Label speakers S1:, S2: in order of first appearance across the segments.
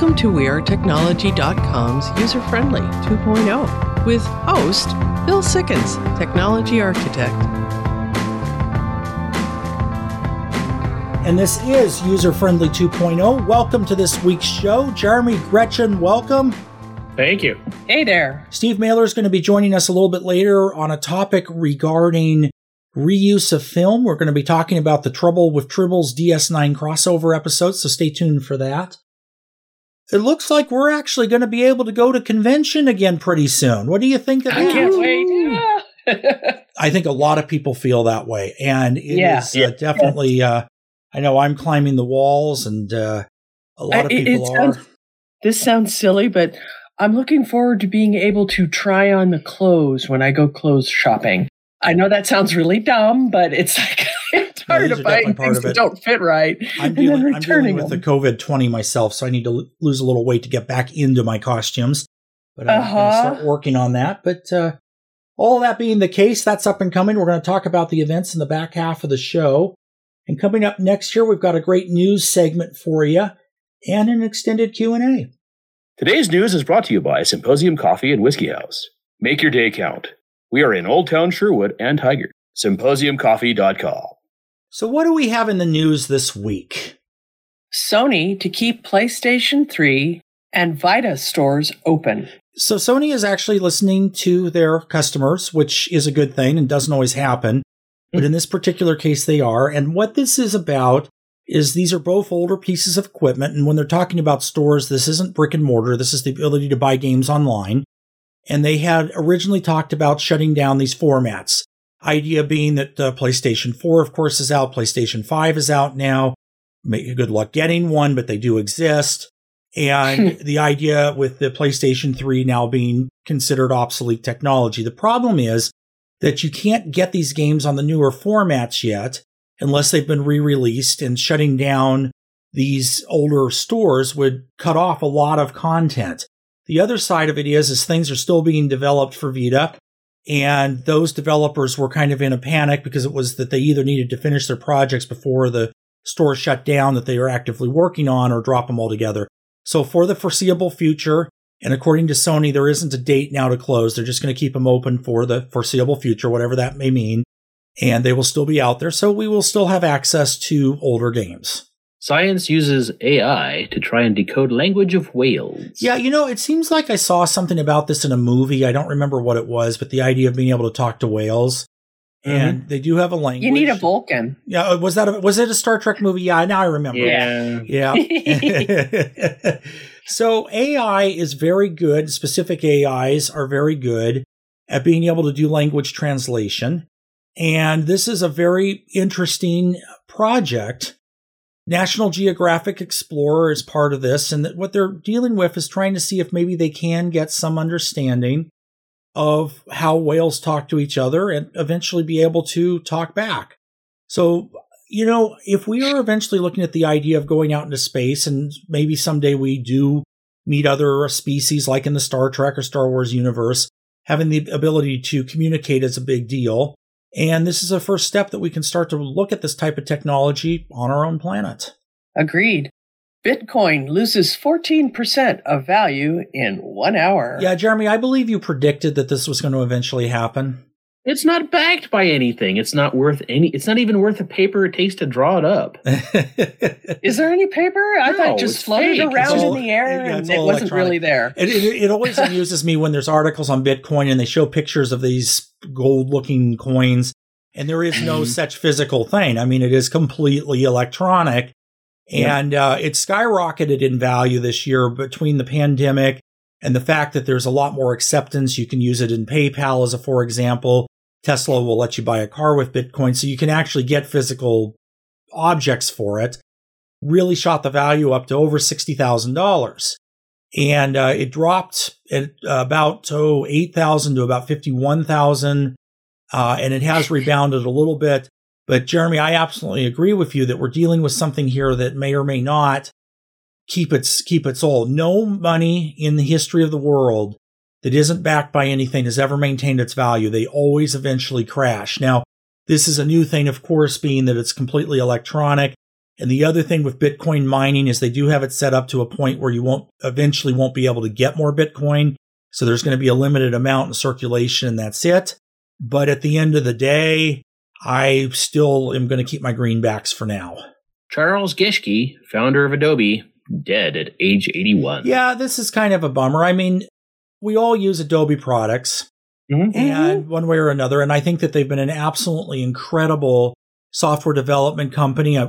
S1: Welcome to WeAreTechnology.com's User Friendly 2.0 with host Bill Sikkens, Technology Architect.
S2: And this is User Friendly 2.0. Welcome to this week's show. Jeremy Gretchen, welcome.
S3: Thank you.
S4: Hey there.
S2: Steve Mehler is going to be joining us a little bit later on a topic regarding reuse of film. We're going to be talking about the Trouble with Tribbles DS9 crossover episode, so stay tuned for that. It looks like we're actually going to be able to go to convention again pretty soon. What do you think of
S4: I
S2: that?
S4: can't wait.
S2: I think a lot of people feel that way, and it
S4: Yeah.
S2: is, uh,
S3: Yeah.
S2: definitely. Uh, I know I'm climbing the walls, and uh, a lot of
S4: I- it-
S2: people
S4: it
S2: are.
S4: this sounds silly, but I'm looking forward to being able to try on the clothes when I go clothes shopping. I know that sounds really dumb, but it's like it's
S2: No,
S4: hard
S2: these
S4: to
S2: are definitely
S4: find
S2: part
S4: things
S2: of
S4: that don't fit right
S2: I'm
S4: and
S2: dealing,
S4: then
S2: I'm dealing
S4: returning
S2: with the. COVID 20 myself, so I need to lo- lose a little weight to get back into my costumes. But I'm going to
S4: Uh-huh.
S2: start working on that. But uh, all that being the case, that's up and coming. We're going to talk about the events in the back half of the show. And coming up next year, we've got a great news segment for you and an extended Q&A.
S3: Today's news is brought to you by Symposium Coffee and Whiskey House. Make your day count. We are in Old Town Sherwood and Tigard. SymposiumCoffee.com.
S2: So what do we have in the news this week?
S4: Sony to keep PlayStation 3 and Vita stores open.
S2: So Sony is actually listening to their customers, which is a good thing and doesn't always happen. But in this particular case, they are. And what this is about is these are both older pieces of equipment. And when they're talking about stores, this isn't brick and mortar. This is the ability to buy games online. And they had originally talked about shutting down these formats. Idea being that uh, PlayStation 4, of course, is out. PlayStation 5 is out now. Make good luck getting one, but they do exist. And the idea with the PlayStation 3 now being considered obsolete technology. The problem is that you can't get these games on the newer formats yet unless they've been re-released and shutting down these older stores would cut off a lot of content. The other side of it is, is things are still being developed for Vita and those developers were kind of in a panic because it was that they either needed to finish their projects before the store shut down that they are actively working on or drop them altogether. So for the foreseeable future, and according to Sony, there isn't a date now to close. They're just going to keep them open for the foreseeable future, whatever that may mean. And they will still be out there. So we will still have access to older games.
S5: Science uses AI to try and decode language of whales.
S2: Yeah, you know, it seems like I saw something about this in a movie. I don't remember what it was, but the idea of being able to talk to whales. Mm-hmm. And they do have a language.
S4: You need a Vulcan.
S2: Yeah, uh, was that a, was it a Star Trek movie? Yeah, now I remember.
S5: Yeah.
S2: Yeah. so AI is very good. Specific AIs are very good at being able to do language translation. And this is a very interesting project. National Geographic Explorer is part of this. And what they're dealing with is trying to see if maybe they can get some understanding of how whales talk to each other and eventually be able to talk back. So you know, if we are eventually looking at the idea of going out into space and maybe someday we do meet other species like in the Star Trek or Star Wars universe, having the ability to communicate is a big deal. And this is a first step that we can start to look at this type of technology on our own planet.
S4: Agreed. Bitcoin loses 14% of value in one hour.
S2: Yeah, Jeremy, I believe you predicted that this was going to eventually happen.
S5: It's not backed by anything. It's not worth any. It's not even worth the paper it takes to draw it up.
S4: Is there any paper? I
S5: No,
S4: thought it just floated
S5: fake.
S4: Around
S2: all-
S4: in the air
S2: yeah,
S4: and it wasn't
S2: electronic.
S4: really there.
S2: It, it, it always amuses me when there's articles on Bitcoin and they show pictures of these gold looking coins, and there is no such physical thing. I mean, it is completely electronic. And uh, it skyrocketed in value this year between the pandemic and the fact that there's a lot more acceptance. You can use it in PayPal as a for example. Tesla will let you buy a car with Bitcoin, so you can actually get physical objects for it. Really shot the value up to over sixty thousand dollars and uh, it dropped at about oh, 8,000 to about 51,000 uh, and it has rebounded a little bit. But Jeremy I absolutely agree with you that we're dealing with something here that may or may not keep its keep its all no money in the history of the world that isn't backed by anything has ever maintained its value. They always eventually crash. Now this is a new thing of course being that it's completely electronic And the other thing with Bitcoin mining is they do have it set up to a point where you won't eventually won't be able to get more Bitcoin. So there's going to be a limited amount in circulation and that's it. But at the end of the day, I still am going to keep my greenbacks for now.
S5: Charles Geschke, founder of Adobe, dead at age 81.
S2: Yeah, this is kind of a bummer. I mean, we all use Adobe products
S3: Mhm.
S2: and one way or another. And I think that they've been an absolutely incredible software development company. Uh,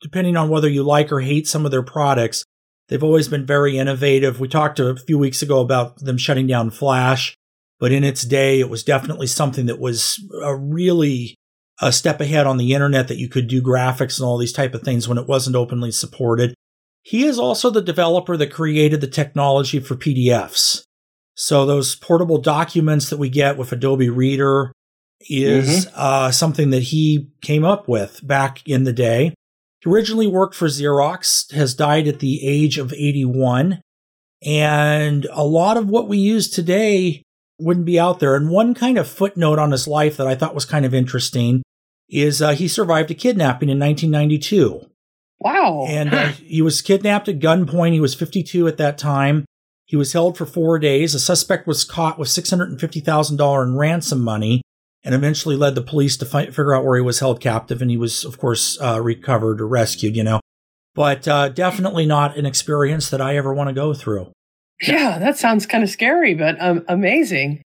S2: Depending on whether you like or hate some of their products, they've always been very innovative. We talked a few weeks ago about them shutting down Flash, but in its day, it was definitely something that was a really a step ahead on the internet that you could do graphics and all these type of things when it wasn't openly supported. He is also the developer that created the technology for PDFs. So those portable documents that we get with Adobe Reader is uh, something that he came up with back in the day. He originally worked for Xerox, has died at the age of 81. And a lot of what we use today wouldn't be out there. And one kind of footnote on his life that I thought was kind of interesting is uh, he survived a kidnapping in 1992.
S4: Wow.
S2: And uh, he was kidnapped at gunpoint. He was 52 at that time. He was held for four days. A suspect was caught with $650,000 in ransom money and eventually led the police to fi- figure out where he was held captive. And he was, of course, uh, recovered or rescued, you know. But uh, definitely not an experience that I ever want to go through.
S4: Yeah, that sounds kind of scary, but um, amazing.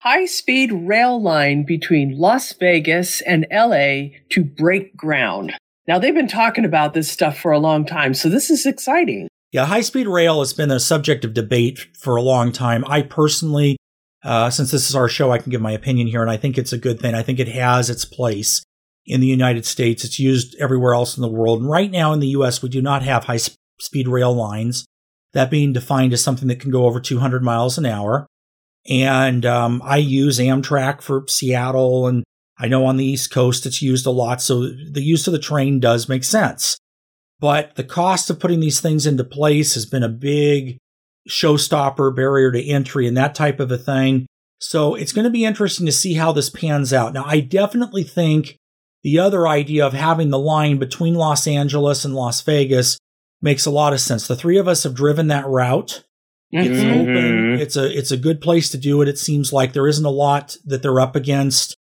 S4: High speed rail line between Las Vegas and LA to break ground. Now, they've been talking about this stuff for a long time, so this is exciting.
S2: Yeah, high speed rail has been a subject of debate for a long time. I personally, uh, since this is our show, I can give my opinion here, and I think it's a good thing. I think it has its place in the United States. It's used everywhere else in the world. And right now in the US, we do not have high sp- speed rail lines. That being defined as something that can go over 200 miles an hour. And um, I use Amtrak for Seattle, and I know on the East Coast it's used a lot. So the use of the train does make sense. But the cost of putting these things into place has been a big showstopper, barrier to entry, and that type of a thing. So it's going to be interesting to see how this pans out. Now, I definitely think the other idea of having the line between Los Angeles and Las Vegas makes a lot of sense. The three of us have driven that route. It's
S3: Mhm.
S2: open. It's a it's a good place to do it. It seems like there isn't a lot that they're up against.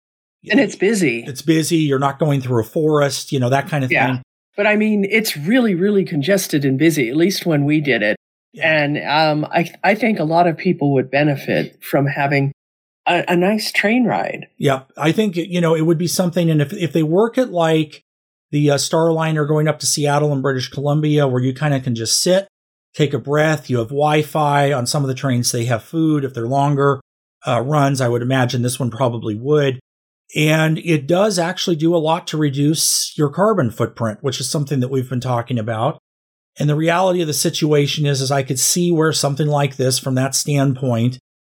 S4: And it's busy.
S2: it's busy. You're not going through a forest, you know, that kind of
S4: Yeah.
S2: thing.
S4: But I mean, it's really, really congested and busy, at least when we did it. And um, I, I think a lot of people would benefit from having a, a nice train ride.
S2: Yeah, I think you know it would be something, and if if they work it like the uh, Starliner going up to Seattle and British Columbia, where you kind of can just sit, take a breath. You have Wi-Fi on some of the trains. They have food if they're longer uh, runs. I would imagine this one probably would, and it does actually do a lot to reduce your carbon footprint, which is something that we've been talking about. And the reality of the situation is, is I could see where something like this, from that standpoint,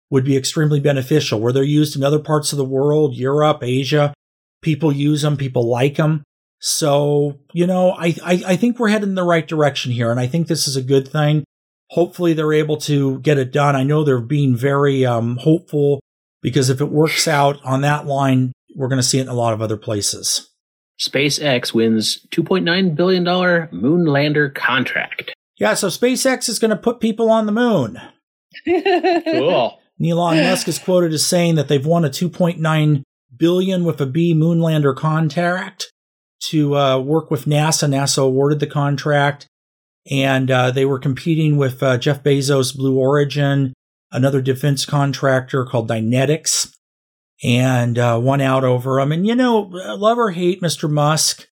S2: would be extremely beneficial. Where they're used in other parts of the world, Europe, Asia, people use them, people like them. So, you know, I, I, I think we're headed in the right direction here, and I think this is a good thing. Hopefully, they're able to get it done. I know they're being very um, hopeful because if it works out on that line, we're going to see it in a lot of other places.
S5: SpaceX wins $2.9 billion moon lander contract.
S2: Yeah, so SpaceX is going to put people on the moon.
S5: Cool.
S2: Elon Musk is quoted as saying that they've won a 2.9 billion with a B moonlander contract to uh, work with NASA. NASA awarded the contract, and uh, they were competing with uh, Jeff Bezos' Blue Origin, another defense contractor called Dynetics, and uh, won out over them. And you know, love or hate Mr. Musk,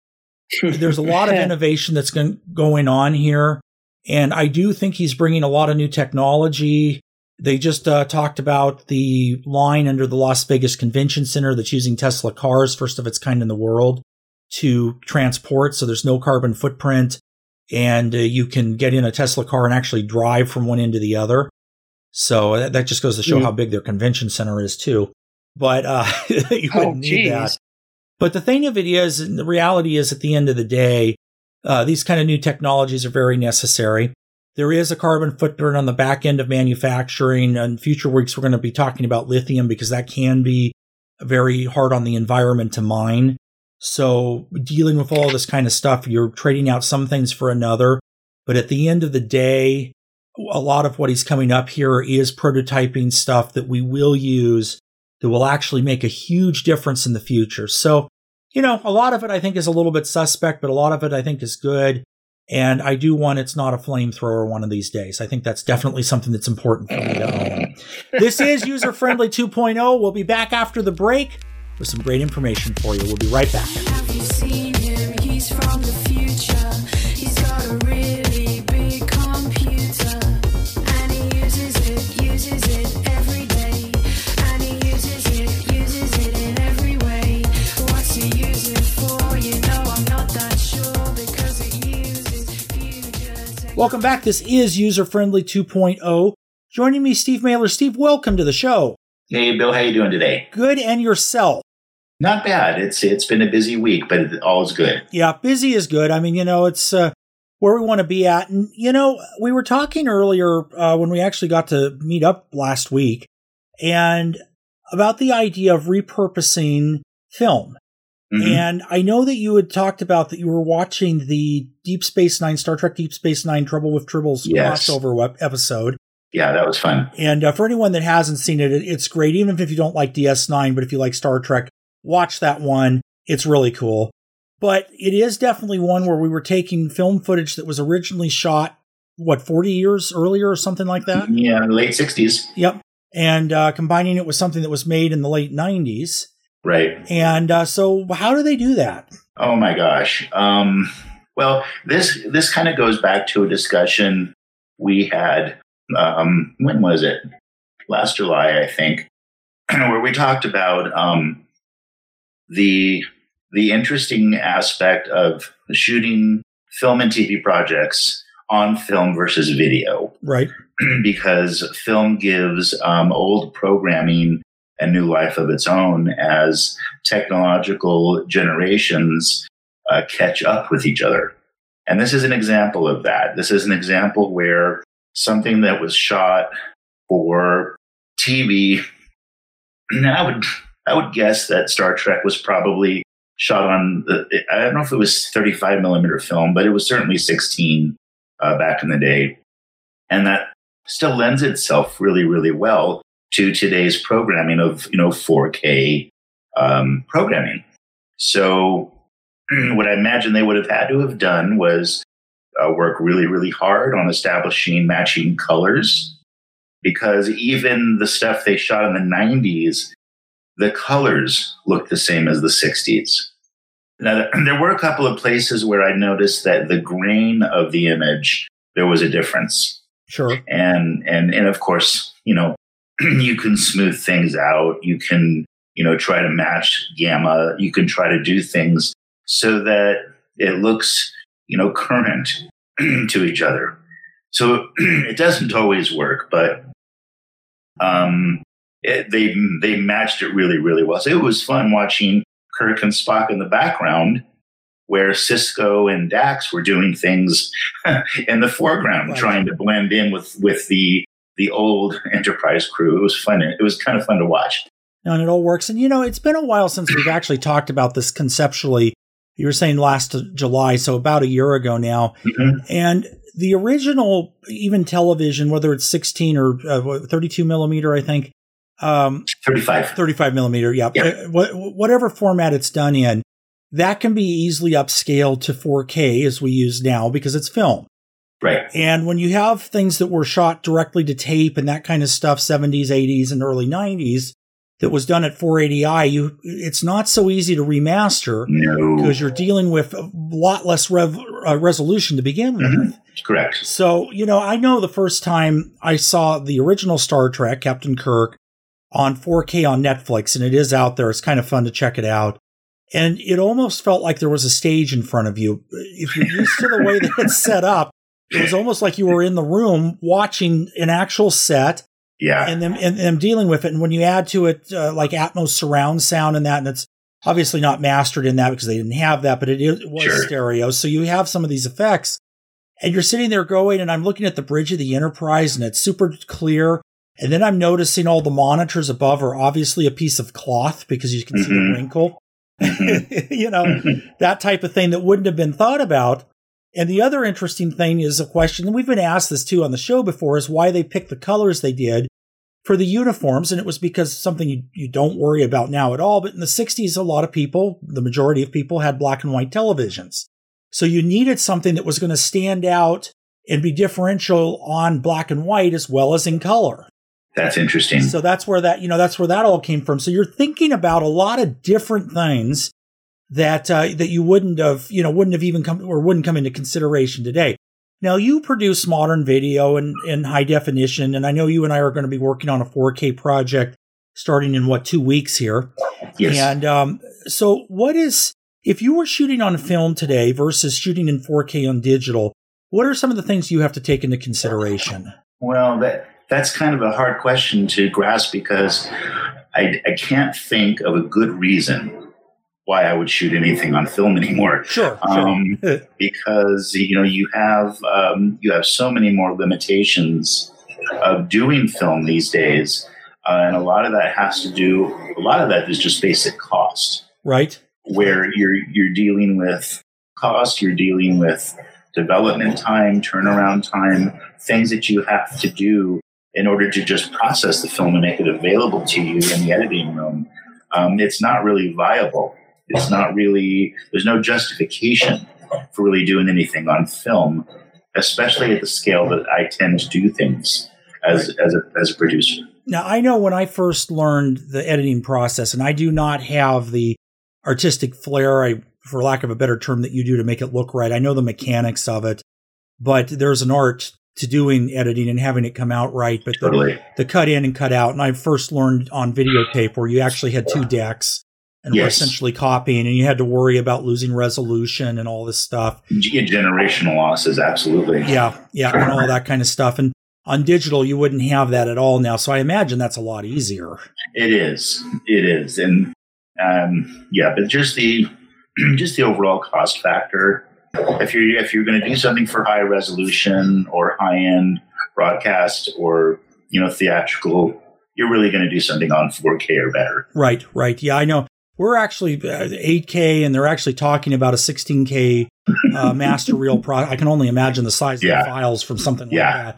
S2: there's a lot of innovation that's going, going on here. And I do think he's bringing a lot of new technology. They just uh, talked about the line under the Las Vegas Convention Center that's using Tesla cars, first of its kind in the world, to transport. So there's no carbon footprint. And uh, you can get in a Tesla car and actually drive from one end to the other. So that, that just goes to show
S4: Mm.
S2: how big their convention center is, too. But uh, you
S4: Oh,
S2: wouldn't need that. But the thing of it is, and the reality is, at the end of the day, uh, these kind of new technologies are very necessary. There is a carbon footprint on the back end of manufacturing. In future weeks, we're going to be talking about lithium because that can be very hard on the environment to mine. So dealing with all this kind of stuff, you're trading out some things for another. But at the end of the day, a lot of what he's coming up here is prototyping stuff that we will use that will actually make a huge difference in the future. So, you know, a lot of it I think is a little bit suspect, but a lot of it I think is good. And I do want it's not a flamethrower one of these days. I think that's definitely something that's important for me to own. this is User Friendly 2.0. We'll be back after the break with some great information for you. We'll be right back. Welcome back. This is User Friendly 2.0. Joining me, Steve Mehler. Steve, welcome to the show.
S6: Hey, Bill, how you doing today?
S2: Good, and yourself?
S6: Not bad. It's it's been a busy week, but all is good.
S2: Yeah, busy is good. I mean, you know, it's uh, where we want to be at, and you know, we were talking earlier uh, when we actually got to meet up last week, and about the idea of repurposing film. Mm-hmm. And I know that you had talked about that you were watching the Deep Space Nine, Star Trek Deep Space Nine Trouble with Tribbles yes. crossover web- episode.
S6: Yeah, that was fun.
S2: And uh, for anyone that hasn't seen it, it's great. Even if you don't like DS9, but if you like Star Trek, watch that one. It's really cool. But it is definitely one where we were taking film footage that was originally shot, what, 40 years earlier or something like that?
S6: Yeah, late 60s.
S2: Yep. And uh, combining it with something that was made in the late 90s.
S6: Right.
S2: And uh, so, how do they do that?
S6: Oh my gosh. Um, well, this this kind of goes back to a discussion we had. Um, when was it? Last July, I think, where we talked about um, the the interesting aspect of shooting film and TV projects on film versus video.
S2: Right.
S6: because film gives um, old programming a new life of its own as technological generations uh, catch up with each other. And this is an example of that. This is an example where something that was shot for TV, I would, I would guess that Star Trek was probably shot on, the, I don't know if it was 35 millimeter film, but it was certainly 16 uh, back in the day. And that still lends itself really, really well to today's programming of you know 4K um, programming. So what I imagine they would have had to have done was uh, work really really hard on establishing matching colors. Because even the stuff they shot in the 90s the colors looked the same as the 60s now there were a couple of places where i noticed that the grain of the image there was a difference.
S2: Sure.
S6: And and and of course you know you can smooth things out. You can, you know, try to match gamma. You can try to do things so that it looks, you know, current to each other. So it doesn't always work, but um, it, they they matched it really really well. So it was fun watching Kirk and Spock in the background, where Sisko and Dax were doing things in the foreground, right. trying to blend in with with the the old Enterprise crew. It was fun. It was kind of fun to watch.
S2: And it all works. And you know, it's been a while since we've actually talked about this conceptually. You were saying last July, so about a year ago now. Mm-hmm. And the original, even television, whether it's 16 or uh, 32 millimeter, I think.
S6: Um, 35.
S2: 35 millimeter, yeah. Uh, whatever format it's done in, that can be easily upscaled to 4K as we use now because it's film.
S6: Right.
S2: And when you have things that were shot directly to tape and that kind of stuff, 70s, 80s, and early 90s, that was done at 480i, you it's not so easy to remaster
S6: no.
S2: because you're dealing with a lot less rev, uh, resolution to begin with. Mm-hmm.
S6: Correct.
S2: So, you know, I know the first time I saw the original Star Trek, Captain Kirk, on 4K on Netflix, and it is out there. It's kind of fun to check it out. And it almost felt like there was a stage in front of you. If you're used to the way that it's set up, it was almost like you were in the room watching an actual set.
S6: Yeah.
S2: And then and, and dealing with it. And when you add to it uh, like Atmos surround sound and that, and it's obviously not mastered in that because they didn't have that, but it, it was sure. stereo. So you have some of these effects. And you're sitting there going, and I'm looking at the bridge of the Enterprise, and it's super clear. And then I'm noticing all the monitors above are obviously a piece of cloth because you can mm-hmm. see the wrinkle. you know, that type of thing that wouldn't have been thought about. And the other interesting thing is a question, and we've been asked this too on the show before, is why they picked the colors they did for the uniforms. And it was because something you, you don't worry about now at all. But in the 60s, a lot of people, the majority of people had black and white televisions. So you needed something that was going to stand out and be differential on black and white as well as in color.
S6: That's interesting.
S2: So that's where that, you know, that's where that all came from. So you're thinking about a lot of different things that, uh, that you wouldn't have, you know, wouldn't have even come or wouldn't come into consideration today. Now you produce modern video and in high definition, and I know you and I are going to be working on a 4K project starting in what two weeks here.
S6: Yes.
S2: And um, so, what is if you were shooting on film today versus shooting in 4K on digital? What are some of the things you have to take into consideration?
S6: Well, that that's kind of a hard question to grasp because I, I can't think of a good reason why I would shoot anything on film anymore.
S2: Sure,
S6: Um,
S2: sure.
S6: because you know you have um, you have so many more limitations of doing film these days, uh, and a lot of that has to do. A lot of that is just basic cost,
S2: right.
S6: where you're you're dealing with cost, you're dealing with development time, turnaround time, things that you have to do in order to just process the film and make it available to you in the editing room. Um, it's not really viable. It's not really. There's no justification for really doing anything on film, especially at the scale that I tend to do things as as a as a producer.
S2: Now, I know when I first learned the editing process, and I do not have the artistic flair, I, for lack of a better term, that you do to make it look right. I know the mechanics of it, but there's an art to doing editing and having it come out right. But the,
S6: Totally.
S2: the cut in and cut out, and I first learned on videotape where you actually had two decks and were
S6: Yes.
S2: essentially copying, and you had to worry about losing resolution and all this stuff.
S6: Ge- Generational losses, absolutely.
S2: Yeah, yeah, and all that kind of stuff. And on digital, you wouldn't have that at all now. So I imagine that's a lot easier.
S6: It is. It is, and um, yeah, but just the just the overall cost factor. If you're if you're going to do something for high resolution or high end broadcast or you know theatrical, you're really going to do something on 4K or better.
S2: Right, right. Yeah, I know. We're actually uh, 8K, and they're actually talking about a 16K uh, master reel. Pro- I can only imagine the size of the files from something like that.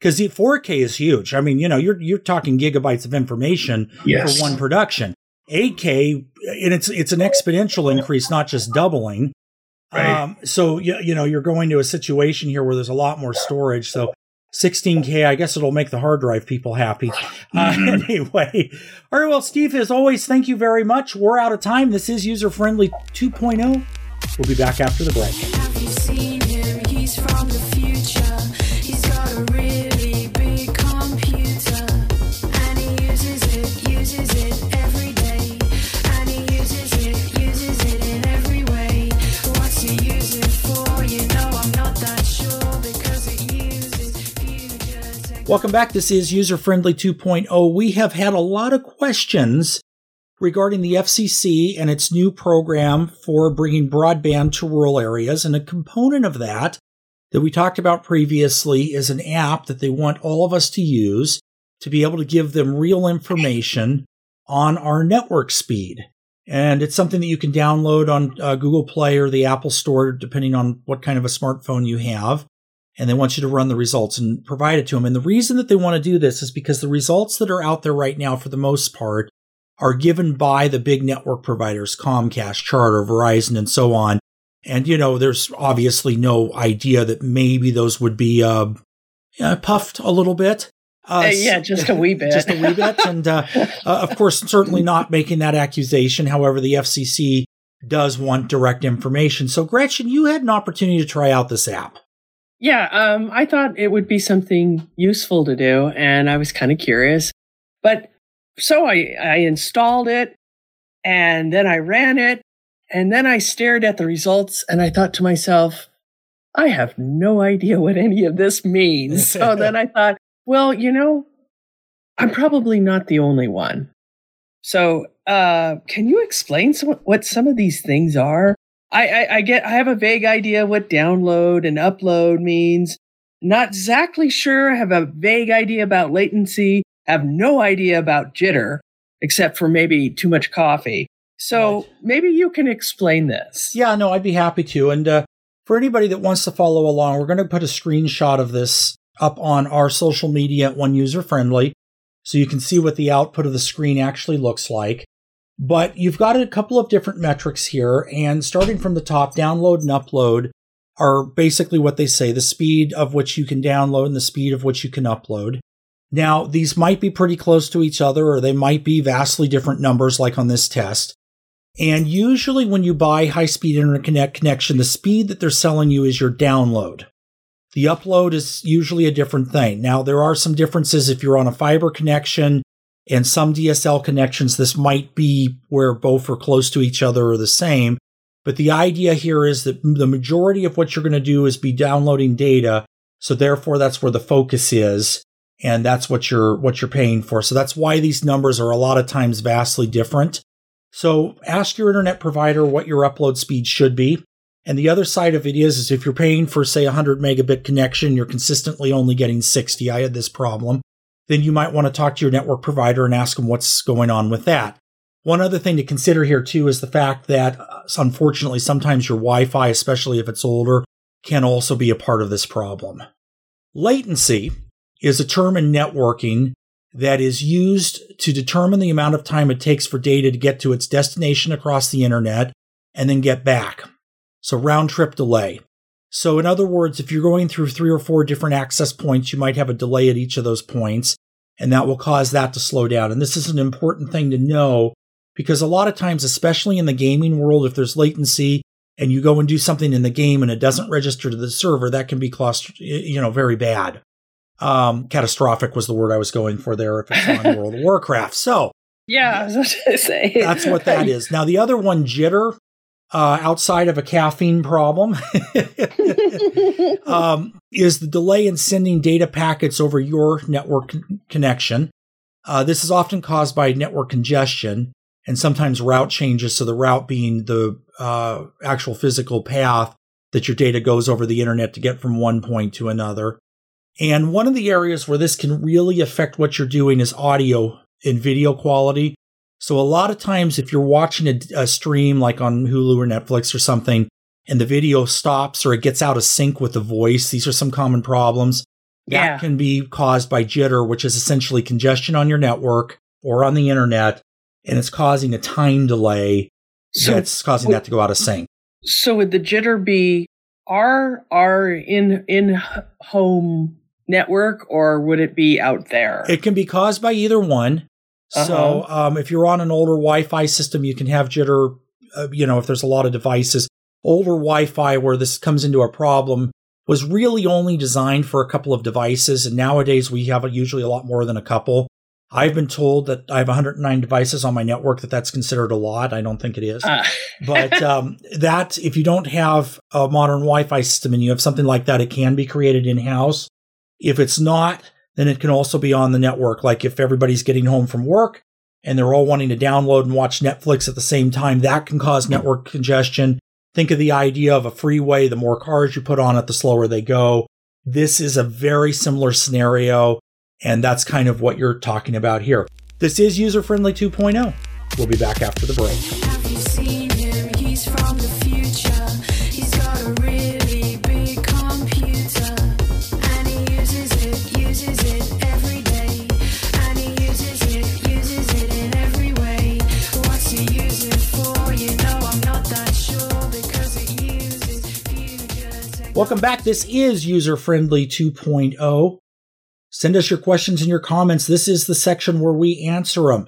S2: Because the 4K is huge. I mean, you know, you're you're talking gigabytes of information
S6: Yes.
S2: for one production. 8K, and it's it's an exponential increase, not just doubling.
S6: Right.
S2: Um, so you, you know, you're going to a situation here where there's a lot more storage. So 16K, I guess it'll make the hard drive people happy. Uh,
S6: Mhm.
S2: anyway, all right. Well, Steve, as always, thank you very much. We're out of time. This is user friendly 2.0. We'll be back after the break. Welcome back. This is user friendly 2.0. We have had a lot of questions regarding the FCC and its new program for bringing broadband to rural areas. And a component of that that we talked about previously is an app that they want all of us to use to be able to give them real information on our network speed. And it's something that you can download on uh, Google Play or the Apple Store, depending on what kind of a smartphone you have. And they want you to run the results and provide it to them. And the reason that they want to do this is because the results that are out there right now, for the most part, are given by the big network providers, Comcast, Charter, Verizon, and so on. And, you know, there's obviously no idea that maybe those would be uh, uh, puffed a little bit.
S4: Uh, yeah, just a wee bit.
S2: just a wee bit. And, uh, uh, of course, certainly not making that accusation. However, the FCC does want direct information. So, Gretchen, you had an opportunity to try out this app.
S4: Yeah, um, I thought it would be something useful to do, and I was kind of curious. But so I, I installed it, and then I ran it, and then I stared at the results, and I thought to myself, I have no idea what any of this means. so then I thought, well, you know, I'm probably not the only one. So, uh, can you explain some, what some of these things are? I, I, I get, I have a vague idea what download and upload means. Not exactly sure. I have a vague idea about latency. Have no idea about jitter, except for maybe too much coffee. So
S2: Right.
S4: maybe you can explain this.
S2: Yeah, no, I'd be happy to. And uh, for anybody that wants to follow along, we're going to put a screenshot of this up on our social media at One User Friendly so you can see what the output of the screen actually looks like. But you've got a couple of different metrics here, and starting from the top, download and upload are basically what they say the speed of which you can download and the speed of which you can upload. Now, these might be pretty close to each other, or they might be vastly different numbers, like on this test. And usually, when you buy high speed internet connect connection, the speed that they're selling you is your download. The upload is usually a different thing. Now, there are some differences if you're on a fiber connection and some DSL connections. This might be where both are close to each other or the same. But the idea here is that the majority of what you're going to do is be downloading data. So therefore, that's where the focus is. And that's what you're, what you're paying for. So that's why these numbers are a lot of times vastly different. So ask your internet provider what your upload speed should be. And the other side of it is, is if you're paying for, say, a 100 megabit connection, you're consistently only getting 60. I had this problem. Then you might want to talk to your network provider and ask them what's going on with that. One other thing to consider here, too, is the fact that uh, unfortunately, sometimes your Wi Fi, especially if it's older, can also be a part of this problem. Latency is a term in networking that is used to determine the amount of time it takes for data to get to its destination across the internet and then get back. So round trip delay. So in other words, if you're going through three or four different access points, you might have a delay at each of those points and that will cause that to slow down. And this is an important thing to know because a lot of times, especially in the gaming world, if there's latency and you go and do something in the game and it doesn't register to the server, that can be claustro- you know, very bad. Um, catastrophic was the word I was going for there if it's on World of Warcraft. So
S4: Yeah, I was to say.
S2: that's what that is. Now, the other one, jitter, uh, outside of a caffeine problem, um, is the delay in sending data packets over your network con- connection. Uh, this is often caused by network congestion and sometimes route changes. So, the route being the uh, actual physical path that your data goes over the internet to get from one point to another. And one of the areas where this can really affect what you're doing is audio and video quality. So a lot of times, if you're watching a, a, stream like on Hulu or Netflix or something, and the video stops or it gets out of sync with the voice, these are some common problems.
S4: Yeah.
S2: That can be caused by jitter, which is essentially congestion on your network or on the internet, and it's causing a time delay
S4: So,
S2: that's causing that to go out of sync.
S4: so would the jitter be our our in in home network or would it be out there?
S2: It can be caused by either one. So,
S4: Uh-huh.
S2: um, if you're on an older Wi-Fi system, you can have jitter. Uh, you know, if there's a lot of devices, older Wi-Fi where this comes into a problem was really only designed for a couple of devices, and nowadays we have usually a lot more than a couple. I've been told that I have 109 devices on my network that that's considered a lot. I don't think it is,
S4: Uh,
S2: but um, that if you don't have a modern Wi-Fi system and you have something like that, it can be created in house. If it's not, then it can also be on the network. Like if everybody's getting home from work and they're all wanting to download and watch Netflix at the same time, that can cause network congestion. Think of the idea of a freeway. The more cars you put on it, the slower they go. This is a very similar scenario. And that's kind of what you're talking about here. This is user friendly 2.0. We'll be back after the break. Welcome back. This is user friendly 2.0. Send us your questions and your comments. This is the section where we answer them.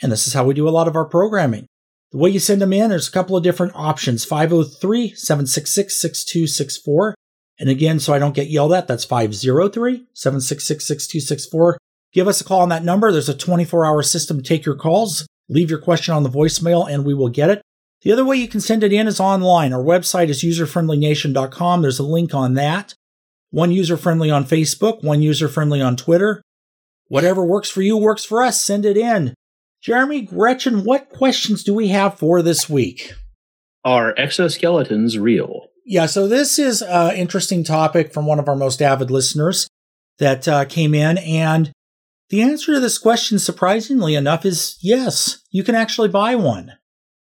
S2: And this is how we do a lot of our programming. The way you send them in, there's a couple of different options 503 766 6264. And again, so I don't get yelled at, that's 503 766 6264. Give us a call on that number. There's a 24 hour system to take your calls. Leave your question on the voicemail and we will get it. The other way you can send it in is online. Our website is userfriendlynation.com. There's a link on that. One user friendly on Facebook, one user friendly on Twitter. Whatever works for you works for us. Send it in. Jeremy, Gretchen, what questions do we have for this week?
S5: Are exoskeletons real?
S2: Yeah, so this is an interesting topic from one of our most avid listeners that uh, came in. And the answer to this question, surprisingly enough, is yes, you can actually buy one.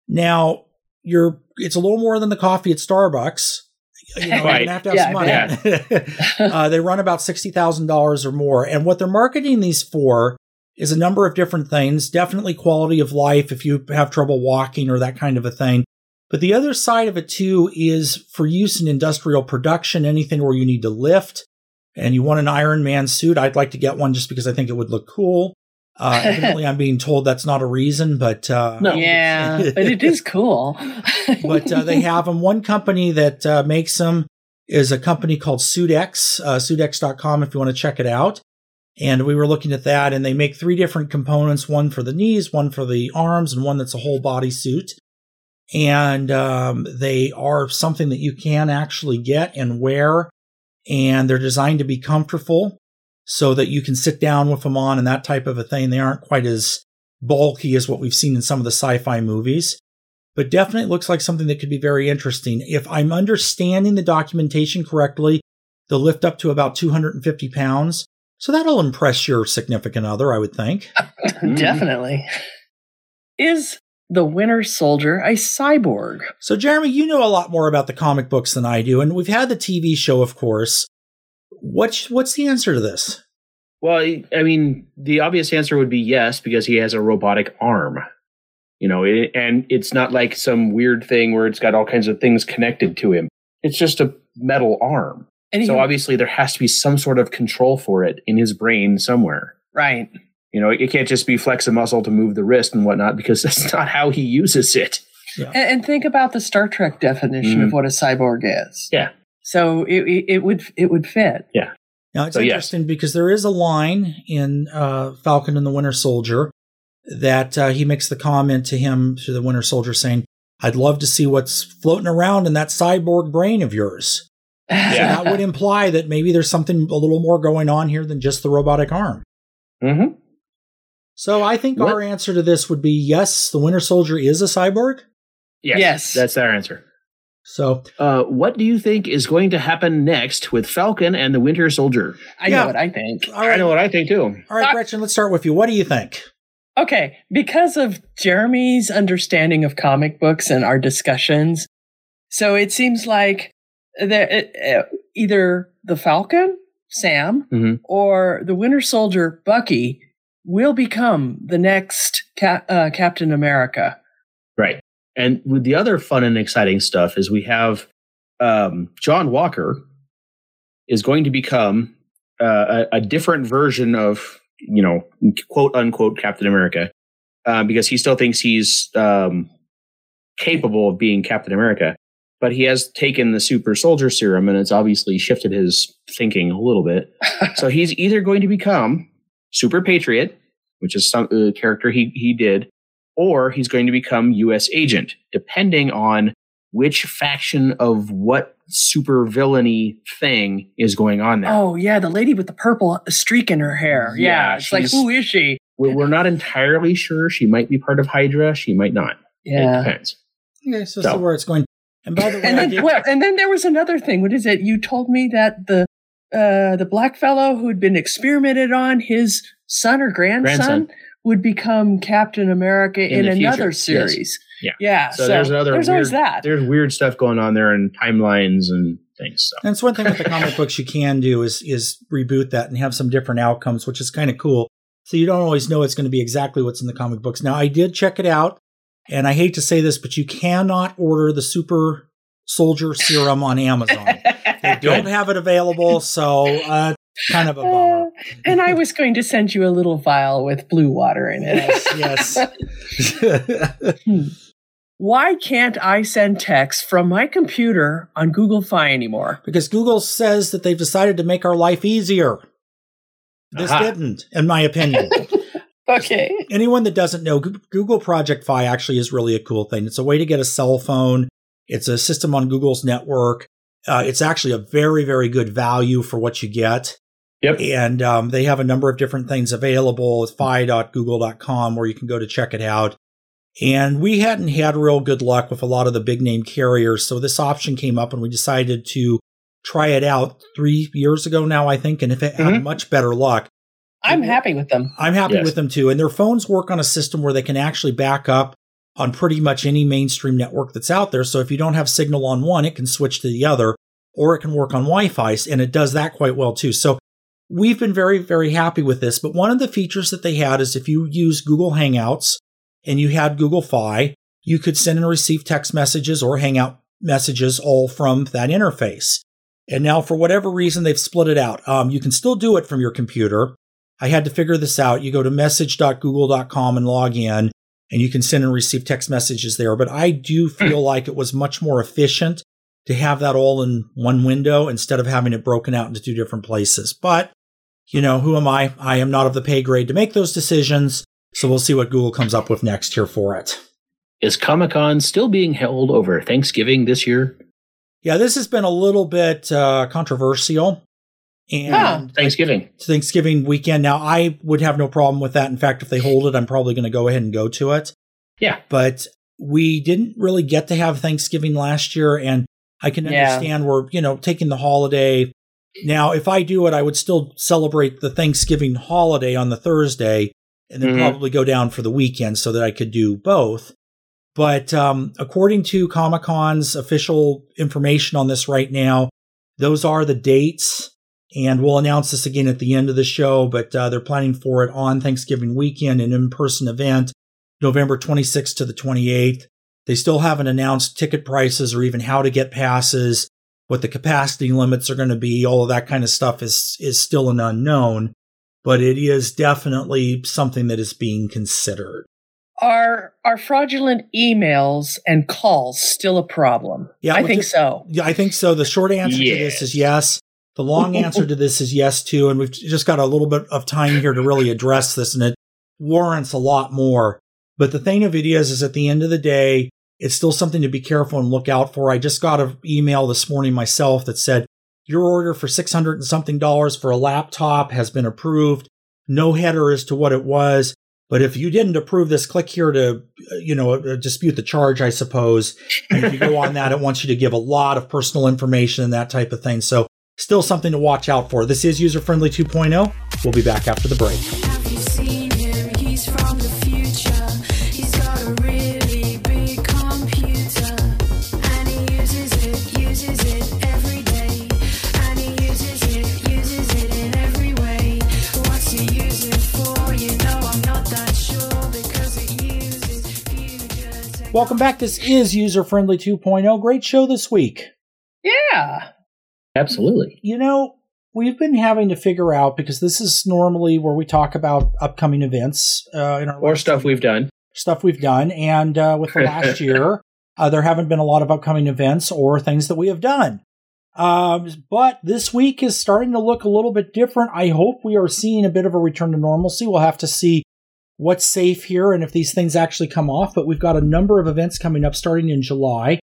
S2: Now, you're it's a little more than the coffee at Starbucks. You know,
S5: Right.
S2: have to have
S4: Yeah,
S2: some
S4: I
S2: money. uh, they run about sixty thousand dollars or more, and what they're marketing these for is a number of different things. Definitely quality of life if you have trouble walking or that kind of a thing. But the other side of it too is for use in industrial production, anything where you need to lift and you want an Iron Man suit. I'd like to get one just because I think it would look cool. Uh, evidently, I'm being told that's not a reason, but uh,
S5: No.
S4: Yeah, but it is cool.
S2: but uh, they have them. One company that uh, makes them is a company called SuitX, uh, suitx.com if you want to check it out. And we were looking at that, and they make three different components one for the knees, one for the arms, and one that's a whole body suit. And um, they are something that you can actually get and wear, and they're designed to be comfortable so that you can sit down with them on and that type of a thing. They aren't quite as bulky as what we've seen in some of the sci fi movies but definitely looks like something that could be very interesting. If I'm understanding the documentation correctly, they'll lift up to about 250 pounds. So that'll impress your significant other, I would think.
S4: Definitely. Is the Winter Soldier a cyborg?
S2: So, Jeremy, you know a lot more about the comic books than I do, and we've had the TV show, of course. What's what's the answer to this?
S5: Well, I mean, the obvious answer would be yes, because he has a robotic arm. You know, it, and it's not like some weird thing where it's got all kinds of things connected to him. It's just a metal arm.
S4: And
S5: So
S4: he-
S5: obviously, there has to be some sort of control for it in his brain somewhere.
S4: right.
S5: You know, it can't just be flex a muscle to move the wrist and whatnot because that's not how he uses it.
S4: And, and think about the Star Trek definition
S5: Mhm.
S4: of what a cyborg is.
S5: Yeah.
S4: So it, it, it would it would fit. Yeah.
S2: Now, it's
S5: So, yes.
S2: interesting because there is a line in uh, Falcon and the Winter Soldier that uh, he makes the comment to him, to the Winter Soldier, saying, I'd love to see what's floating around in that cyborg brain of yours. So
S5: Yeah.
S2: that would imply that maybe there's something a little more going on here than just the robotic arm.
S5: Mm-hmm.
S2: So I think
S5: What-
S2: our answer to this would be yes, the Winter Soldier is a cyborg.
S5: Yes,
S4: Yes.
S5: that's our answer.
S2: So
S5: Uh, what do you think is going to happen next with Falcon and the Winter Soldier?
S4: I
S2: Yeah.
S4: know what I think.
S2: all right, all
S5: what I think too.
S2: right, Gretchen, let's start with you. What do you think?
S4: Okay, because of Jeremy's understanding of comic books and our discussions, so it seems like that uh, either the Falcon, Sam,
S5: Mhm.
S4: or the Winter Soldier, Bucky, will become the next Ca- uh, Captain America.
S5: Right. And with the other fun and exciting stuff is we have um, John Walker is going to become uh, a, a different version of, you know, quote unquote Captain America, uh, because he still thinks he's um, capable of being Captain America. But he has taken the super soldier serum and it's obviously shifted his thinking a little bit. so he's either going to become Super Patriot, which is some uh, character he, he did, or he's going to become U.S. agent, depending on which faction of what super villainy thing is going on there.
S4: Oh yeah, the lady with the purple streak in her hair. Yeah,
S5: Yeah,
S4: it's like who is she?
S5: We're, we're not entirely sure. She might be part of Hydra. She might not. It
S4: Yeah.
S5: depends.
S2: Okay, so,
S5: So-
S2: so where it's going. And by the way,
S4: and then
S2: did-
S4: well, and then there was another thing. What is it? You told me that the uh, the black fellow who had been experimented on, his son or grandson,
S5: Grandson.
S4: Would become Captain America in,
S5: In the future,
S4: another
S5: yes.
S4: series.
S5: Yeah.
S4: yeah.
S5: So, there's another.
S4: There's
S5: weird,
S4: always that.
S5: There's weird stuff going on there and timelines and things. So.
S2: And it's one thing with the comic books you can do is is reboot that and have some different outcomes, which is kind of cool. So you don't always know it's going to be exactly what's in the comic books. Now I did check it out, and I hate to say this, but you cannot order the Super Soldier Serum on Amazon. They don't have it available, so uh, kind of a bummer.
S4: and I was going to send you a little vial with blue water in it.
S2: yes, yes.
S4: Why can't I send text from my computer on Google Fi anymore?
S2: because Google says that they've decided to make our life easier. This
S5: Aha.
S2: didn't, in my opinion.
S4: Okay.
S2: anyone that doesn't know, Google Project Fi actually is really a cool thing. It's a way to get a cell phone. It's a system on Google's network. Uh, it's actually a very, very good value for what you get.
S5: Yep.
S2: And um, they have a number of different things available. It's fi.google.com where you can go to check it out. And we hadn't had real good luck with a lot of the big name carriers. So this option came up and we decided to try it out three years ago now, I think. And if it had
S5: Mhm.
S2: much better luck,
S4: I'm happy with them.
S2: I'm happy
S5: Yes.
S2: with them too. And their phones work on a system where they can actually back up on pretty much any mainstream network that's out there. So if you don't have signal on one, it can switch to the other or it can work on Wi-Fi and it does that quite well too. So we've been very, very happy with this. But one of the features that they had is if you use Google Hangouts and you had Google Fi, you could send and receive text messages or Hangout messages all from that interface. And now, for whatever reason, they've split it out. Um, you can still do it from your computer. I had to figure this out. You go to message.google.com and log in, and you can send and receive text messages there. But I do feel like it was much more efficient to have that all in one window instead of having it broken out into two different places. But, you know, who am I? I am not of the pay grade to make those decisions. So we'll see what Google comes up with next here for it.
S5: Is Comic Con still being held over Thanksgiving this year?
S2: Yeah, this has been a little bit uh, controversial. And
S4: Huh.
S5: Thanksgiving.
S2: it's Thanksgiving weekend. Now, I would have no problem with that. In fact, if they hold it, I'm probably going to go ahead and go to it.
S5: Yeah.
S2: But we didn't really get to have Thanksgiving last year, and I can
S4: Yeah.
S2: understand we're, you know, taking the holiday. Now, if I do it, I would still celebrate the Thanksgiving holiday on the Thursday and then
S5: Mhm.
S2: probably go down for the weekend so that I could do both. But um, according to Comic Con's official information on this right now, those are the dates. And we'll announce this again at the end of the show, but uh, they're planning for it on Thanksgiving weekend, an in person event, November 26th to the 28th. They still haven't announced ticket prices or even how to get passes, what the capacity limits are going to be. All of that kind of stuff is, is still an unknown, but it is definitely something that is being considered.
S4: Are are fraudulent emails and calls still a problem?
S2: Yeah,
S4: I think
S2: just-
S4: so.
S2: Yeah, I think so. The short answer to this is yes. The long answer to this is yes too. And we've just got a little bit of time here to really address this, and it warrants a lot more. But the thing of it is, is at the end of the day, it's still something to be careful and look out for. I just got an email this morning myself that said your order for six hundred and something dollars for a laptop has been approved. No header as to what it was. But if you didn't approve this, click here to, uh, you know, uh, dispute the charge, I suppose. And if you go on that, it wants you to give a lot of personal information and that type of thing. So still something to watch out for. This is User Friendly 2.0. We'll be back after the break. Welcome back. This is User Friendly 2.0. Great show this week.
S4: Yeah.
S5: Absolutely.
S2: You know, we've been having to figure out because this is normally where we talk about upcoming events uh, in our
S5: Or stuff we've done.
S2: stuff we've done. And uh, with the last year, uh, there haven't been a lot of upcoming events or things that we have done. Um, but this week is starting to look a little bit different. I hope we are seeing a bit of a return to normalcy. We'll have to see what's safe here and if these things actually come off. But we've got a number of events coming up starting in July.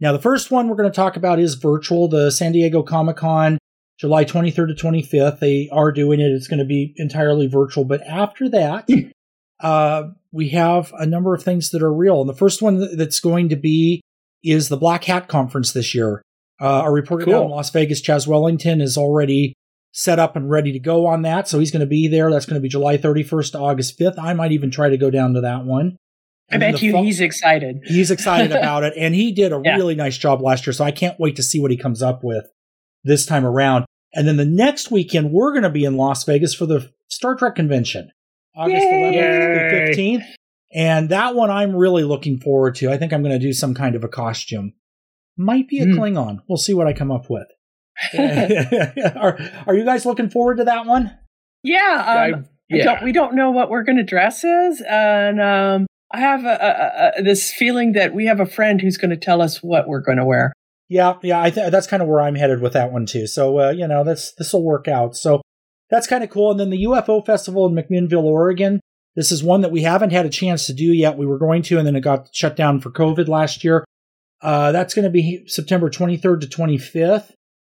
S2: Now, the first one we're going to talk about is virtual, the San Diego Comic Con, July 23rd to 25th. They are doing it. It's going to be entirely virtual. But after that, uh, we have a number of things that are real. And the first one that's going to be is the Black Hat Conference this year. Uh, our reporter down in Las Vegas, Chaz Wellington, is already set up and ready to go on that. So he's going to be there. That's going to be July 31st to August 5th. I might even try to go down to that one.
S4: I
S2: And then
S4: bet you
S2: fo-
S4: he's excited.
S2: He's excited about it, and he did a
S4: Yeah.
S2: really nice job last year. So I can't wait to see what he comes up with this time around. And then the next weekend, we're going to be in Las Vegas for the Star Trek convention, August
S4: Yay!
S2: 11th through 15th. And that one I'm really looking forward to. I think I'm going to do some kind of a costume. Might be a
S5: Hmm.
S2: Klingon. We'll see what I come up with. are, are you guys looking forward to that one?
S4: Yeah. Um,
S5: I-
S4: I
S5: yeah.
S4: don't, we don't know what we're going to dress as, and um, I have a, a, a, this feeling that we have a friend who's going to tell us what we're going to wear.
S2: Yeah, yeah, I th- that's kind of where I'm headed with that one too. So uh, you know, that's this will work out. So that's kind of cool. And then the UFO festival in McMinnville, Oregon. This is one that we haven't had a chance to do yet. We were going to, and then it got shut down for COVID last year. Uh, that's going to be September 23rd to 25th,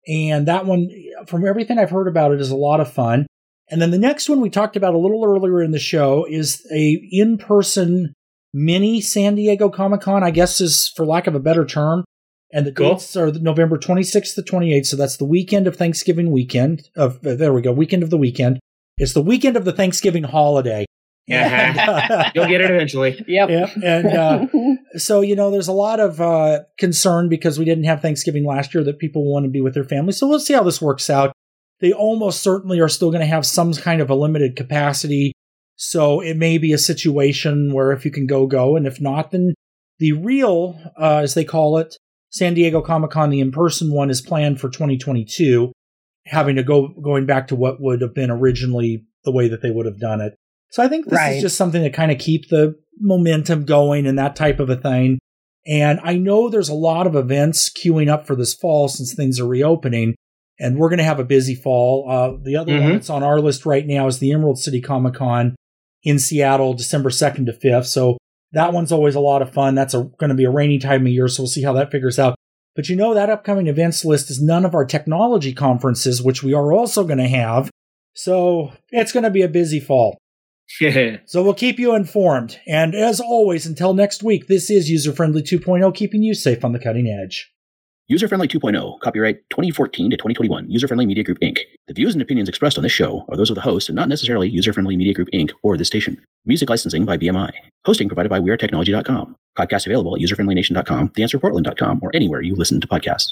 S2: and that one, from everything I've heard about it, is a lot of fun. And then the next one we talked about a little earlier in the show is a in-person mini San Diego Comic Con. I guess is for lack of a better term. And the
S5: Cool.
S2: dates are November 26th to 28th. So that's the weekend of Thanksgiving weekend. Of there we go, weekend of the weekend. It's the weekend of the Thanksgiving holiday.
S5: Uh-huh. You'll get it eventually.
S4: Yep.
S2: Yeah, and uh, so you know, there's a lot of uh, concern because we didn't have Thanksgiving last year that people want to be with their family. So let's see how this works out. They almost certainly are still going to have some kind of a limited capacity. So it may be a situation where if you can go, go, and if not, then the real, uh, as they call it, San Diego Comic Con, the in-person one, is planned for 2022, having to go going back to what would have been originally the way that they would have done it. So I think this
S4: Right.
S2: is just something to kind of keep the momentum going and that type of a thing. And I know there's a lot of events queuing up for this fall since things are reopening, and we're going to have a busy fall. Uh, the other one
S5: Mhm.
S2: that's on our list right now is the Emerald City Comic Con in Seattle, December 2nd to 5th. So that one's always a lot of fun. That's going to be a rainy time of year, so we'll see how that figures out. But you know, that upcoming events list is none of our technology conferences, which we are also going to have. So it's going to be a busy fall. So we'll keep you informed. And as always, until next week, this is User Friendly 2.0, keeping you safe on the cutting edge.
S3: User Friendly 2.0, copyright 2014 to 2021, User Friendly Media Group Inc. The views and opinions expressed on this show are those of the host and not necessarily User Friendly Media Group Inc. or this station. Music licensing by BMI. Hosting provided by WeAreTechnology.com. Podcast available at userfriendlynation.com, theanswerportland.com, or anywhere you listen to podcasts.